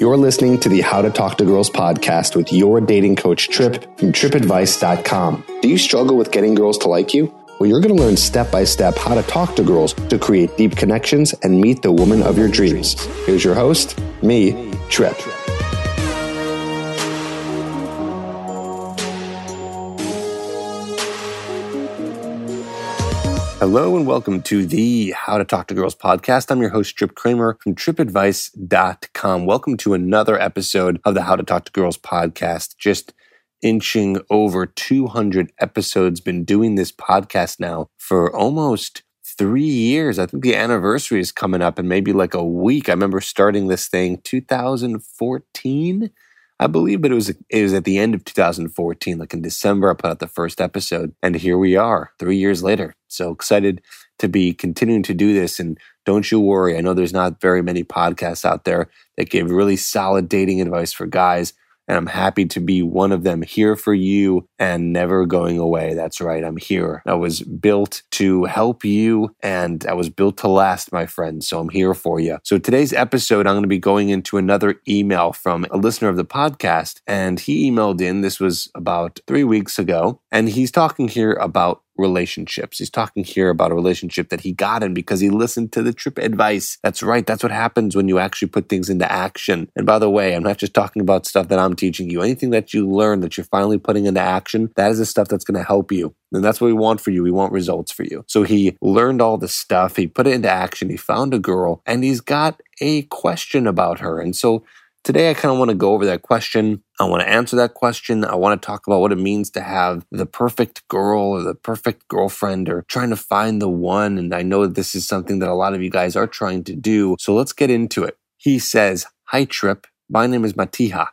You're listening to the How to Talk to Girls podcast with your dating coach, Trip from tripadvice.com. Do you struggle with getting girls to like you? Well, you're going to learn step by step how to talk to girls to create deep connections and meet the woman of your dreams. Here's your host, me, Trip. Hello and welcome to the How to Talk to Girls podcast. I'm your host, Trip Kramer from tripadvice.com. Welcome to another episode of the How to Talk to Girls podcast. Just inching over 200 episodes, been doing this podcast now for almost three years. I think the anniversary is coming up in maybe like a week. I remember starting this thing 2014 I believe, but it was it was at the end of 2014, like in December. I put out the first episode, and here we are, three years later. So excited to be continuing to do this. And don't you worry, I know there's not very many podcasts out there that give really solid dating advice for guys and I'm happy to be one of them here for you and never going away. That's right, I'm here. I was built to help you and I was built to last, my friends. So I'm here for you. So today's episode, I'm going to be going into another email from a listener of the podcast. And he emailed in, this was about three weeks ago, and he's talking here about relationships. He's talking here about a relationship that he got in because he listened to the trip advice. That's right. That's what happens when you actually put things into action. And by the way, I'm not just talking about stuff that I'm teaching you. Anything that you learn that you're finally putting into action, that is the stuff that's going to help you. And that's what we want for you. We want results for you. So he learned all the stuff. He put it into action. He found a girl and he's got a question about her. And so Today, I kind of want to go over that question. I want to answer that question. I want to talk about what it means to have the perfect girl or the perfect girlfriend or trying to find the one. And I know this is something that a lot of you guys are trying to do. So let's get into it. He says, Hi, Trip. My name is Matiha,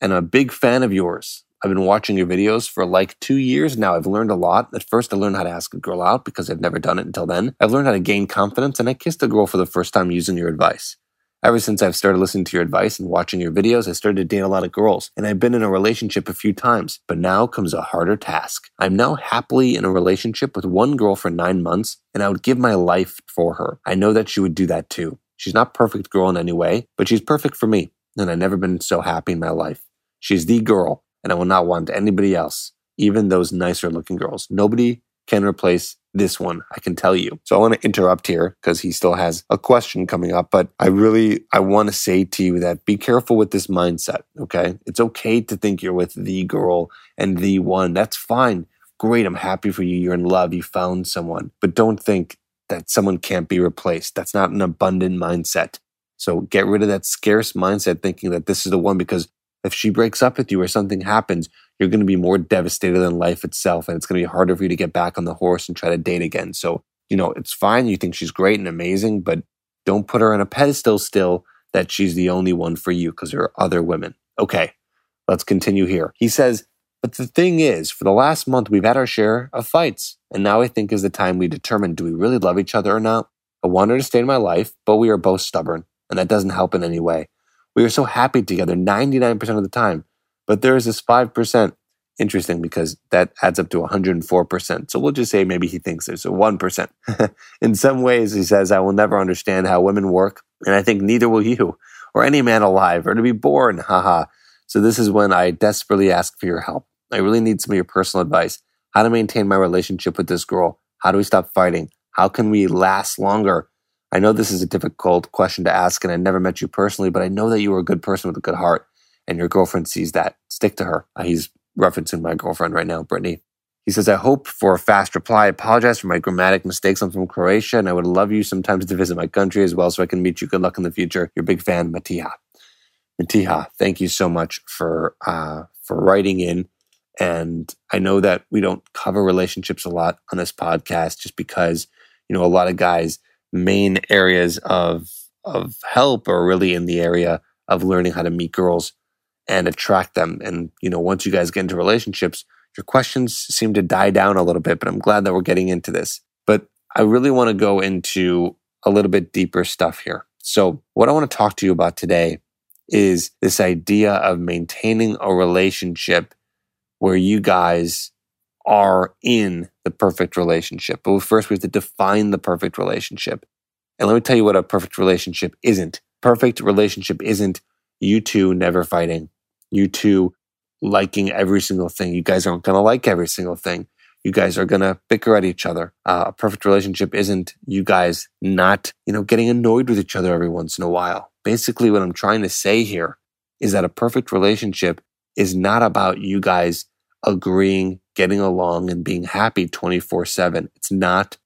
and I'm a big fan of yours. I've been watching your videos for like two years now. I've learned a lot. At first, I learned how to ask a girl out because I've never done it until then. I've learned how to gain confidence, and I kissed a girl for the first time using your advice. Ever since I've started listening to your advice and watching your videos, I started to date a lot of girls, and I've been in a relationship a few times. But now comes a harder task. I'm now happily in a relationship with one girl for nine months, and I would give my life for her. I know that she would do that too. She's not perfect girl in any way, but she's perfect for me, and I've never been so happy in my life. She's the girl, and I will not want anybody else, even those nicer looking girls. Nobody can replace this one, I can tell you. So I want to interrupt here because he still has a question coming up, but I really I want to say to you that be careful with this mindset, okay? It's okay to think you're with the girl and the one. That's fine. Great, I'm happy for you. You're in love, you found someone. But don't think that someone can't be replaced. That's not an abundant mindset. So get rid of that scarce mindset thinking that this is the one because if she breaks up with you or something happens, you're going to be more devastated than life itself. And it's going to be harder for you to get back on the horse and try to date again. So, you know, it's fine. You think she's great and amazing, but don't put her on a pedestal still that she's the only one for you because there are other women. Okay, let's continue here. He says, but the thing is, for the last month, we've had our share of fights. And now I think is the time we determine do we really love each other or not? I want her to stay in my life, but we are both stubborn, and that doesn't help in any way. We are so happy together 99% of the time. But there is this 5% interesting because that adds up to 104%. So we'll just say maybe he thinks there's a 1%. In some ways, he says, I will never understand how women work. And I think neither will you or any man alive or to be born. Haha. So this is when I desperately ask for your help. I really need some of your personal advice. How to maintain my relationship with this girl? How do we stop fighting? How can we last longer? I know this is a difficult question to ask, and I never met you personally, but I know that you are a good person with a good heart and your girlfriend sees that, stick to her. Uh, he's referencing my girlfriend right now, Brittany. He says, I hope for a fast reply. I apologize for my grammatic mistakes. I'm from Croatia and I would love you sometimes to visit my country as well so I can meet you. Good luck in the future. Your big fan, Matiha. Matiha, thank you so much for uh, for writing in. And I know that we don't cover relationships a lot on this podcast just because, you know, a lot of guys' main areas of of help are really in the area of learning how to meet girls and attract them. And, you know, once you guys get into relationships, your questions seem to die down a little bit, but I'm glad that we're getting into this. But I really want to go into a little bit deeper stuff here. So, what I want to talk to you about today is this idea of maintaining a relationship where you guys are in the perfect relationship. But first, we have to define the perfect relationship. And let me tell you what a perfect relationship isn't. Perfect relationship isn't you two never fighting, you two liking every single thing. You guys aren't going to like every single thing. You guys are going to bicker at each other. Uh, a perfect relationship isn't you guys not, you know, getting annoyed with each other every once in a while. Basically, what I'm trying to say here is that a perfect relationship is not about you guys agreeing, getting along, and being happy 24 7. It's not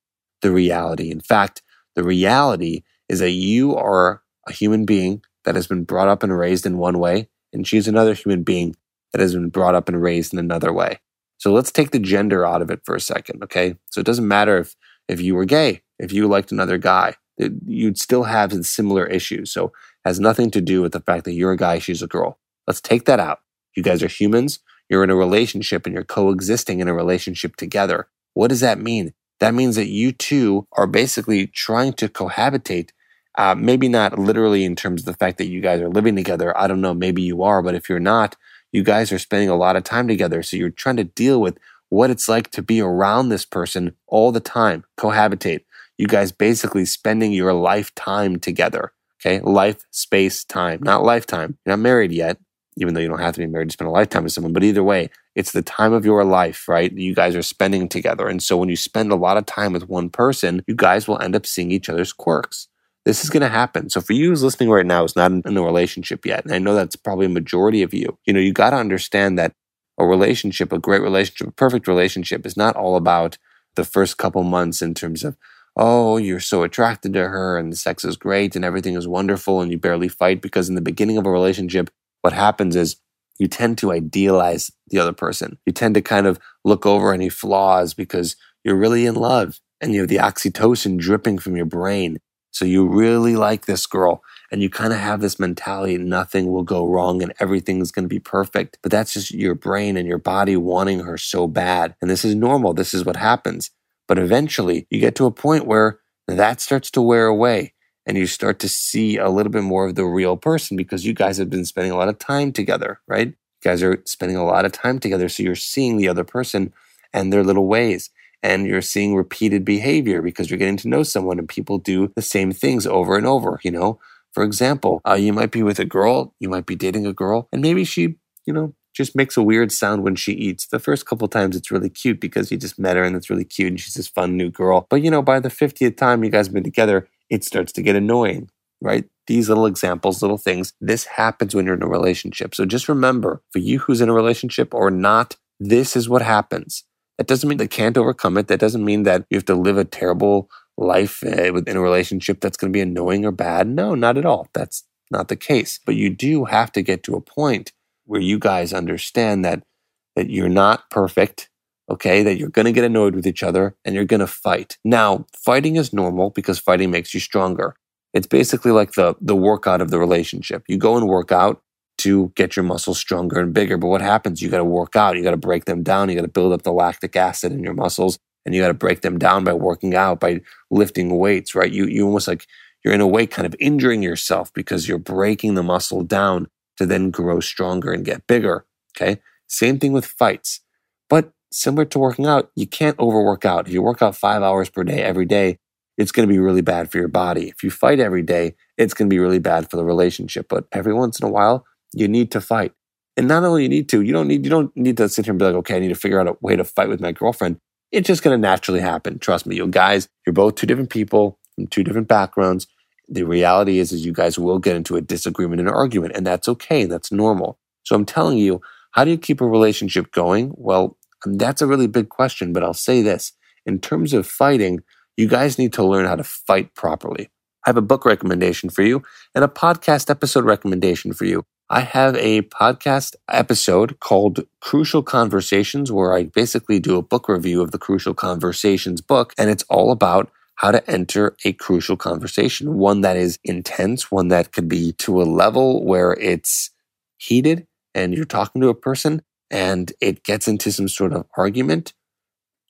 the reality. In fact, the reality is that you are a human being that has been brought up and raised in one way, and she's another human being that has been brought up and raised in another way. So let's take the gender out of it for a second, okay? So it doesn't matter if if you were gay, if you liked another guy, it, you'd still have similar issues. So it has nothing to do with the fact that you're a guy, she's a girl. Let's take that out. You guys are humans. You're in a relationship and you're coexisting in a relationship together. What does that mean? That means that you two are basically trying to cohabitate. Uh, maybe not literally in terms of the fact that you guys are living together. I don't know. Maybe you are, but if you're not, you guys are spending a lot of time together. So you're trying to deal with what it's like to be around this person all the time, cohabitate. You guys basically spending your lifetime together. Okay. Life, space, time, not lifetime. You're not married yet even though you don't have to be married to spend a lifetime with someone. But either way, it's the time of your life, right? You guys are spending together. And so when you spend a lot of time with one person, you guys will end up seeing each other's quirks. This is going to happen. So for you who's listening right now, is not in, in a relationship yet, and I know that's probably a majority of you, you know, you got to understand that a relationship, a great relationship, a perfect relationship is not all about the first couple months in terms of, oh, you're so attracted to her and the sex is great and everything is wonderful and you barely fight because in the beginning of a relationship, what happens is you tend to idealize the other person. You tend to kind of look over any flaws because you're really in love and you have the oxytocin dripping from your brain. So you really like this girl and you kind of have this mentality nothing will go wrong and everything is going to be perfect. But that's just your brain and your body wanting her so bad. And this is normal. This is what happens. But eventually you get to a point where that starts to wear away and you start to see a little bit more of the real person because you guys have been spending a lot of time together, right? You guys are spending a lot of time together. So you're seeing the other person and their little ways. And you're seeing repeated behavior because you're getting to know someone and people do the same things over and over. You know, for example, uh, you might be with a girl, you might be dating a girl, and maybe she, you know, just makes a weird sound when she eats. The first couple times it's really cute because you just met her and it's really cute and she's this fun new girl. But you know, by the 50th time you guys have been together, it starts to get annoying, right? These little examples, little things, this happens when you're in a relationship. So just remember for you who's in a relationship or not, this is what happens. That doesn't mean they can't overcome it. That doesn't mean that you have to live a terrible life uh, within a relationship that's going to be annoying or bad. No, not at all. That's not the case. But you do have to get to a point where you guys understand that that you're not perfect okay, that you're going to get annoyed with each other and you're going to fight. Now, fighting is normal because fighting makes you stronger. It's basically like the, the workout of the relationship. You go and work out to get your muscles stronger and bigger. But what happens? You got to work out. You got to break them down. You got to build up the lactic acid in your muscles and you got to break them down by working out, by lifting weights, right? You, you almost like you're in a way kind of injuring yourself because you're breaking the muscle down to then grow stronger and get bigger. Okay. Same thing with fights. Similar to working out, you can't overwork out. If you work out five hours per day every day, it's going to be really bad for your body. If you fight every day, it's going to be really bad for the relationship. But every once in a while, you need to fight. And not only you need to, you don't need you don't need to sit here and be like, okay, I need to figure out a way to fight with my girlfriend. It's just going to naturally happen. Trust me, you guys, you're both two different people from two different backgrounds. The reality is, is you guys will get into a disagreement and argument, and that's okay. That's normal. So I'm telling you, how do you keep a relationship going? Well, that's a really big question, but I'll say this. In terms of fighting, you guys need to learn how to fight properly. I have a book recommendation for you and a podcast episode recommendation for you. I have a podcast episode called Crucial Conversations, where I basically do a book review of the Crucial Conversations book, and it's all about how to enter a crucial conversation, one that is intense, one that could be to a level where it's heated and you're talking to a person and it gets into some sort of argument,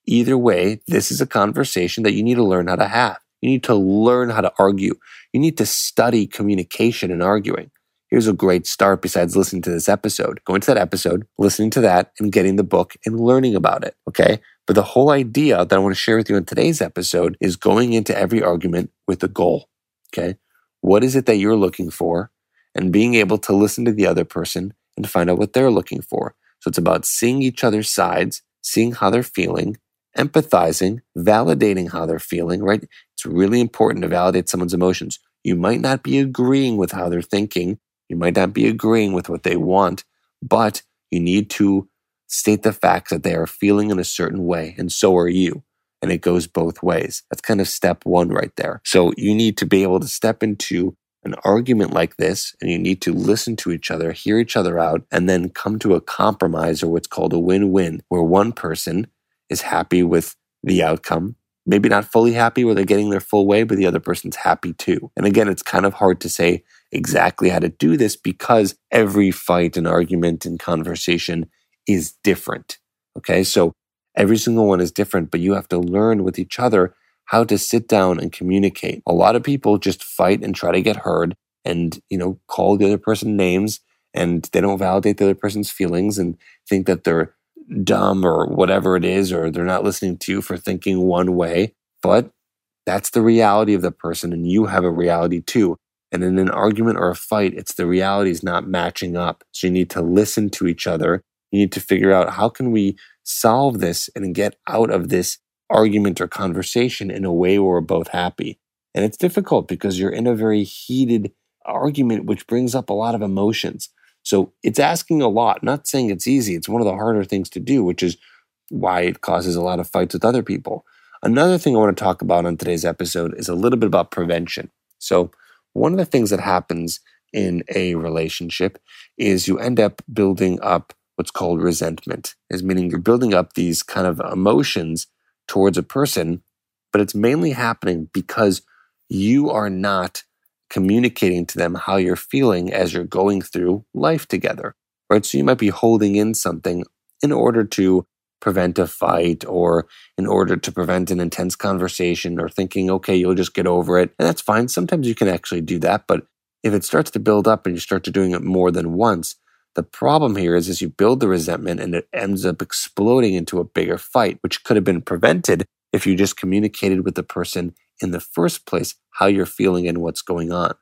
either way, this is a conversation that you need to learn how to have. You need to learn how to argue. You need to study communication and arguing. Here's a great start besides listening to this episode. Going to that episode, listening to that, and getting the book and learning about it. Okay. But the whole idea that I want to share with you in today's episode is going into every argument with a goal. Okay. What is it that you're looking for? and being able to listen to the other person and find out what they're looking for. So it's about seeing each other's sides, seeing how they're feeling, empathizing, validating how they're feeling, right? It's really important to validate someone's emotions. You might not be agreeing with how they're thinking. You might not be agreeing with what they want, but you need to state the fact that they are feeling in a certain way, and so are you. And it goes both ways. That's kind of step one right there. So you need to be able to step into an argument like this, and you need to listen to each other, hear each other out, and then come to a compromise or what's called a win win, where one person is happy with the outcome. Maybe not fully happy where they're getting their full way, but the other person's happy too. And again, it's kind of hard to say exactly how to do this because every fight and argument and conversation is different. Okay. So every single one is different, but you have to learn with each other how to sit down and communicate. A lot of people just fight and try to get heard and, you know, call the other person names and they don't validate the other person's feelings and think that they're dumb or whatever it is, or they're not listening to you for thinking one way. But that's the reality of the person, and you have a reality too. And in an argument or a fight, it's the realities not matching up. So you need to listen to each other. You need to figure out how can we solve this and get out of this argument or conversation in a way where we're both happy. And it's difficult because you're in a very heated argument, which brings up a lot of emotions. So it's asking a lot, not saying it's easy. It's one of the harder things to do, which is why it causes a lot of fights with other people. Another thing I want to talk about on today's episode is a little bit about prevention. So, one of the things that happens in a relationship is you end up building up what's called resentment, as meaning you're building up these kind of emotions towards a person, but it's mainly happening because you are not communicating to them how you're feeling as you're going through life together, right? So you might be holding in something in order to prevent a fight or in order to prevent an intense conversation or thinking, okay, you'll just get over it. And that's fine. Sometimes you can actually do that. But if it starts to build up and you start to doing it more than once, the problem here is, is you build the resentment and it ends up exploding into a bigger fight, which could have been prevented if you just communicated with the person in the first place how you're feeling and what's going on.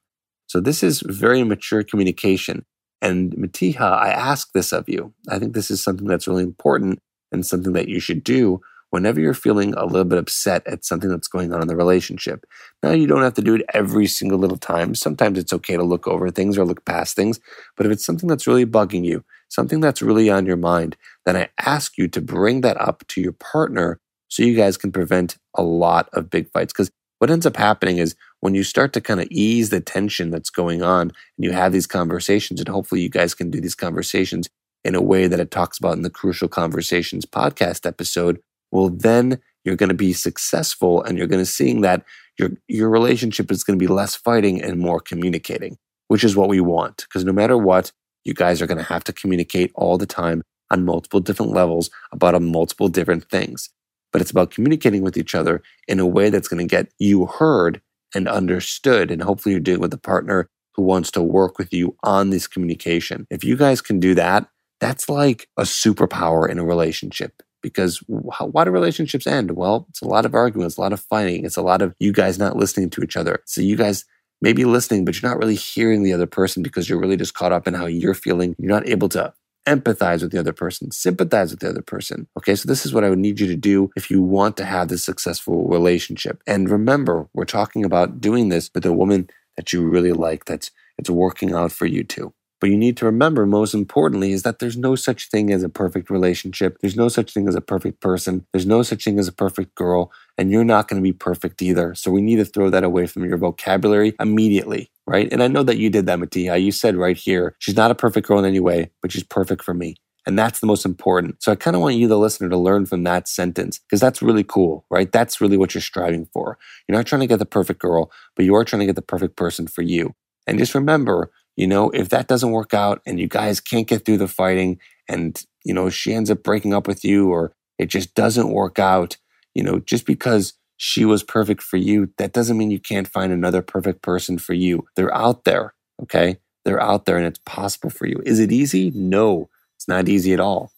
So this is very mature communication. And Matiha, I ask this of you. I think this is something that's really important and something that you should do whenever you're feeling a little bit upset at something that's going on in the relationship. Now, you don't have to do it every single little time. Sometimes it's okay to look over things or look past things. But if it's something that's really bugging you, something that's really on your mind, then I ask you to bring that up to your partner so you guys can prevent a lot of big fights. Because what ends up happening is when you start to kind of ease the tension that's going on and you have these conversations, and hopefully you guys can do these conversations in a way that it talks about in the Crucial Conversations podcast episode, well, then you're going to be successful and you're going to seeing that your, your relationship is going to be less fighting and more communicating, which is what we want. Because no matter what, you guys are going to have to communicate all the time on multiple different levels about multiple different things but it's about communicating with each other in a way that's going to get you heard and understood. And hopefully you're doing with a partner who wants to work with you on this communication. If you guys can do that, that's like a superpower in a relationship. Because why do relationships end? Well, it's a lot of arguments, a lot of fighting. It's a lot of you guys not listening to each other. So you guys may be listening, but you're not really hearing the other person because you're really just caught up in how you're feeling. You're not able to empathize with the other person, sympathize with the other person. Okay, so this is what I would need you to do if you want to have this successful relationship. And remember, we're talking about doing this with a woman that you really like, that's it's working out for you too. But you need to remember, most importantly, is that there's no such thing as a perfect relationship. There's no such thing as a perfect person. There's no such thing as a perfect girl. And you're not going to be perfect either. So we need to throw that away from your vocabulary immediately right? And I know that you did that, Matiha. You said right here, she's not a perfect girl in any way, but she's perfect for me. And that's the most important. So I kind of want you, the listener, to learn from that sentence because that's really cool, right? That's really what you're striving for. You're not trying to get the perfect girl, but you are trying to get the perfect person for you. And just remember, you know, if that doesn't work out and you guys can't get through the fighting and, you know, she ends up breaking up with you or it just doesn't work out, you know, just because she was perfect for you, that doesn't mean you can't find another perfect person for you. They're out there, okay? They're out there and it's possible for you. Is it easy? No, it's not easy at all,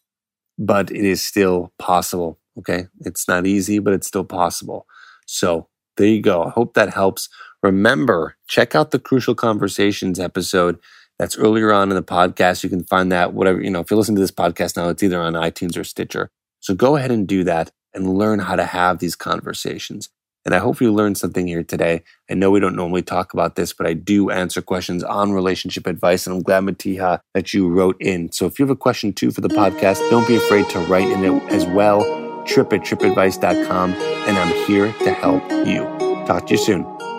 but it is still possible, okay? It's not easy, but it's still possible. So there you go. I hope that helps. Remember, check out the Crucial Conversations episode That's earlier on in the podcast. You can find that whatever, you know, if you're listening to this podcast now, it's either on iTunes or Stitcher. So go ahead and do that and learn how to have these conversations. And I hope you learned something here today. I know we don't normally talk about this, but I do answer questions on relationship advice. And I'm glad, Matiha, that you wrote in. So if you have a question too for the podcast, don't be afraid to write in it as well. Trip at tripadvice.com. And I'm here to help you. Talk to you soon.